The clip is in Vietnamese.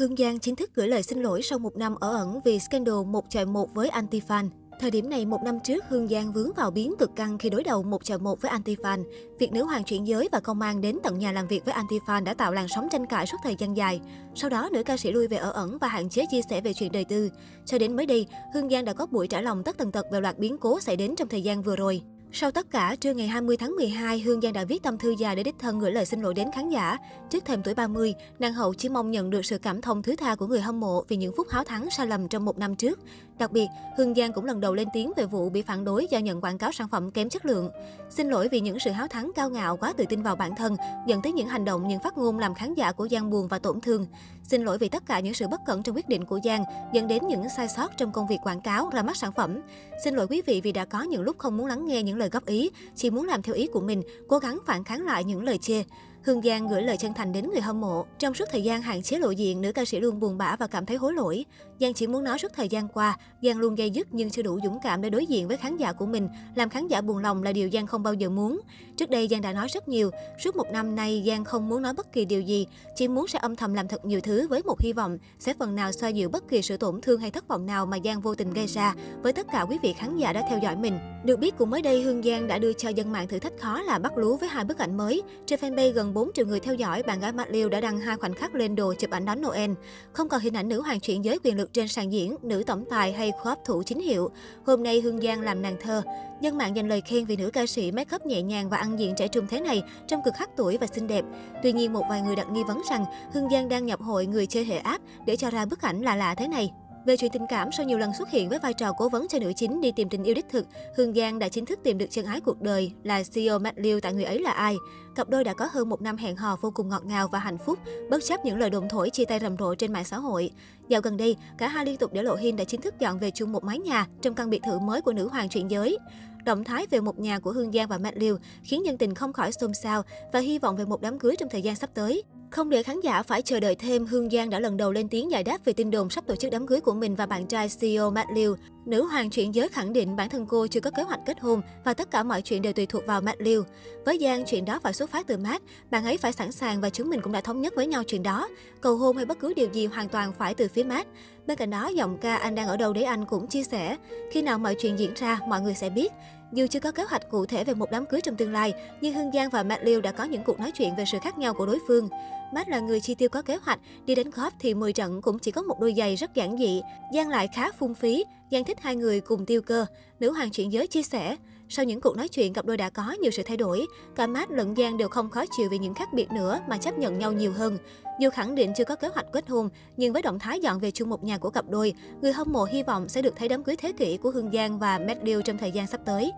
Hương Giang chính thức gửi lời xin lỗi sau một năm ở ẩn vì scandal một chọi một với anti-fan. Thời điểm này, một năm trước, Hương Giang vướng vào biến cực căng khi đối đầu một chọi một với anti-fan. Việc nữ hoàng chuyển giới và công an đến tận nhà làm việc với anti-fan đã tạo làn sóng tranh cãi suốt thời gian dài. Sau đó, nữ ca sĩ lui về ở ẩn và hạn chế chia sẻ về chuyện đời tư. Cho đến mới đây, Hương Giang đã có buổi trả lòng tất tần tật về loạt biến cố xảy đến trong thời gian vừa rồi. Sau tất cả, trưa ngày 20 tháng 12, Hương Giang đã viết tâm thư dài để đích thân gửi lời xin lỗi đến khán giả. Trước thềm tuổi 30, nàng hậu chỉ mong nhận được sự cảm thông thứ tha của người hâm mộ vì những phút háo thắng sai lầm trong một năm trước. Đặc biệt, Hương Giang cũng lần đầu lên tiếng về vụ bị phản đối do nhận quảng cáo sản phẩm kém chất lượng. Xin lỗi vì những sự háo thắng cao ngạo quá tự tin vào bản thân, dẫn tới những hành động, những phát ngôn làm khán giả của Giang buồn và tổn thương. Xin lỗi vì tất cả những sự bất cẩn trong quyết định của Giang, dẫn đến những sai sót trong công việc quảng cáo, ra mắt sản phẩm. Xin lỗi quý vị vì đã có những lúc không muốn lắng nghe những lời góp ý, chỉ muốn làm theo ý của mình, cố gắng phản kháng lại những lời chê. Hương Giang gửi lời chân thành đến người hâm mộ. Trong suốt thời gian hạn chế lộ diện, nữ ca sĩ luôn buồn bã và cảm thấy hối lỗi. Giang chỉ muốn nói suốt thời gian qua, Giang luôn dây dứt nhưng chưa đủ dũng cảm để đối diện với khán giả của mình. Làm khán giả buồn lòng là điều Giang không bao giờ muốn. Trước đây Giang đã nói rất nhiều, suốt một năm nay Giang không muốn nói bất kỳ điều gì, chỉ muốn sẽ âm thầm làm thật nhiều thứ với một hy vọng sẽ phần nào xoa dịu bất kỳ sự tổn thương hay thất vọng nào mà Giang vô tình gây ra với tất cả quý vị khán giả đã theo dõi mình. Được biết cũng mới đây Hương Giang đã đưa cho dân mạng thử thách khó là bắt lú với hai bức ảnh mới. Trên fanpage gần 4 triệu người theo dõi, bạn gái Matt Liu đã đăng hai khoảnh khắc lên đồ chụp ảnh đón Noel. Không còn hình ảnh nữ hoàng chuyển giới quyền lực trên sàn diễn, nữ tổng tài hay khóp thủ chính hiệu. Hôm nay Hương Giang làm nàng thơ. Dân mạng dành lời khen vì nữ ca sĩ make up nhẹ nhàng và ăn diện trẻ trung thế này trong cực khắc tuổi và xinh đẹp. Tuy nhiên, một vài người đặt nghi vấn rằng Hương Giang đang nhập hội người chơi hệ áp để cho ra bức ảnh lạ lạ thế này. Về chuyện tình cảm, sau nhiều lần xuất hiện với vai trò cố vấn cho nữ chính đi tìm tình yêu đích thực, Hương Giang đã chính thức tìm được chân ái cuộc đời là CEO Matt Liu tại người ấy là ai. Cặp đôi đã có hơn một năm hẹn hò vô cùng ngọt ngào và hạnh phúc, bất chấp những lời đồn thổi chia tay rầm rộ trên mạng xã hội. Dạo gần đây, cả hai liên tục để lộ hin đã chính thức dọn về chung một mái nhà trong căn biệt thự mới của nữ hoàng chuyện giới. Động thái về một nhà của Hương Giang và Matt Liu khiến nhân tình không khỏi xôn xao và hy vọng về một đám cưới trong thời gian sắp tới. Không để khán giả phải chờ đợi thêm, Hương Giang đã lần đầu lên tiếng giải đáp về tin đồn sắp tổ chức đám cưới của mình và bạn trai CEO Matt Liu. Nữ hoàng chuyển giới khẳng định bản thân cô chưa có kế hoạch kết hôn và tất cả mọi chuyện đều tùy thuộc vào Matt Liu. Với Giang, chuyện đó phải xuất phát từ Matt, bạn ấy phải sẵn sàng và chúng mình cũng đã thống nhất với nhau chuyện đó. Cầu hôn hay bất cứ điều gì hoàn toàn phải từ phía Matt. Bên cạnh đó, giọng ca Anh đang ở đâu đấy anh cũng chia sẻ, khi nào mọi chuyện diễn ra, mọi người sẽ biết. Dù chưa có kế hoạch cụ thể về một đám cưới trong tương lai, nhưng Hương Giang và Matt Liu đã có những cuộc nói chuyện về sự khác nhau của đối phương. Matt là người chi tiêu có kế hoạch, đi đến golf thì 10 trận cũng chỉ có một đôi giày rất giản dị. Giang lại khá phung phí, Giang thích hai người cùng tiêu cơ. Nữ hoàng chuyển giới chia sẻ, sau những cuộc nói chuyện, cặp đôi đã có nhiều sự thay đổi. Cả Matt lẫn Giang đều không khó chịu vì những khác biệt nữa mà chấp nhận nhau nhiều hơn. Dù khẳng định chưa có kế hoạch kết hôn, nhưng với động thái dọn về chung một nhà của cặp đôi, người hâm mộ hy vọng sẽ được thấy đám cưới thế kỷ của Hương Giang và Matt Liu trong thời gian sắp tới.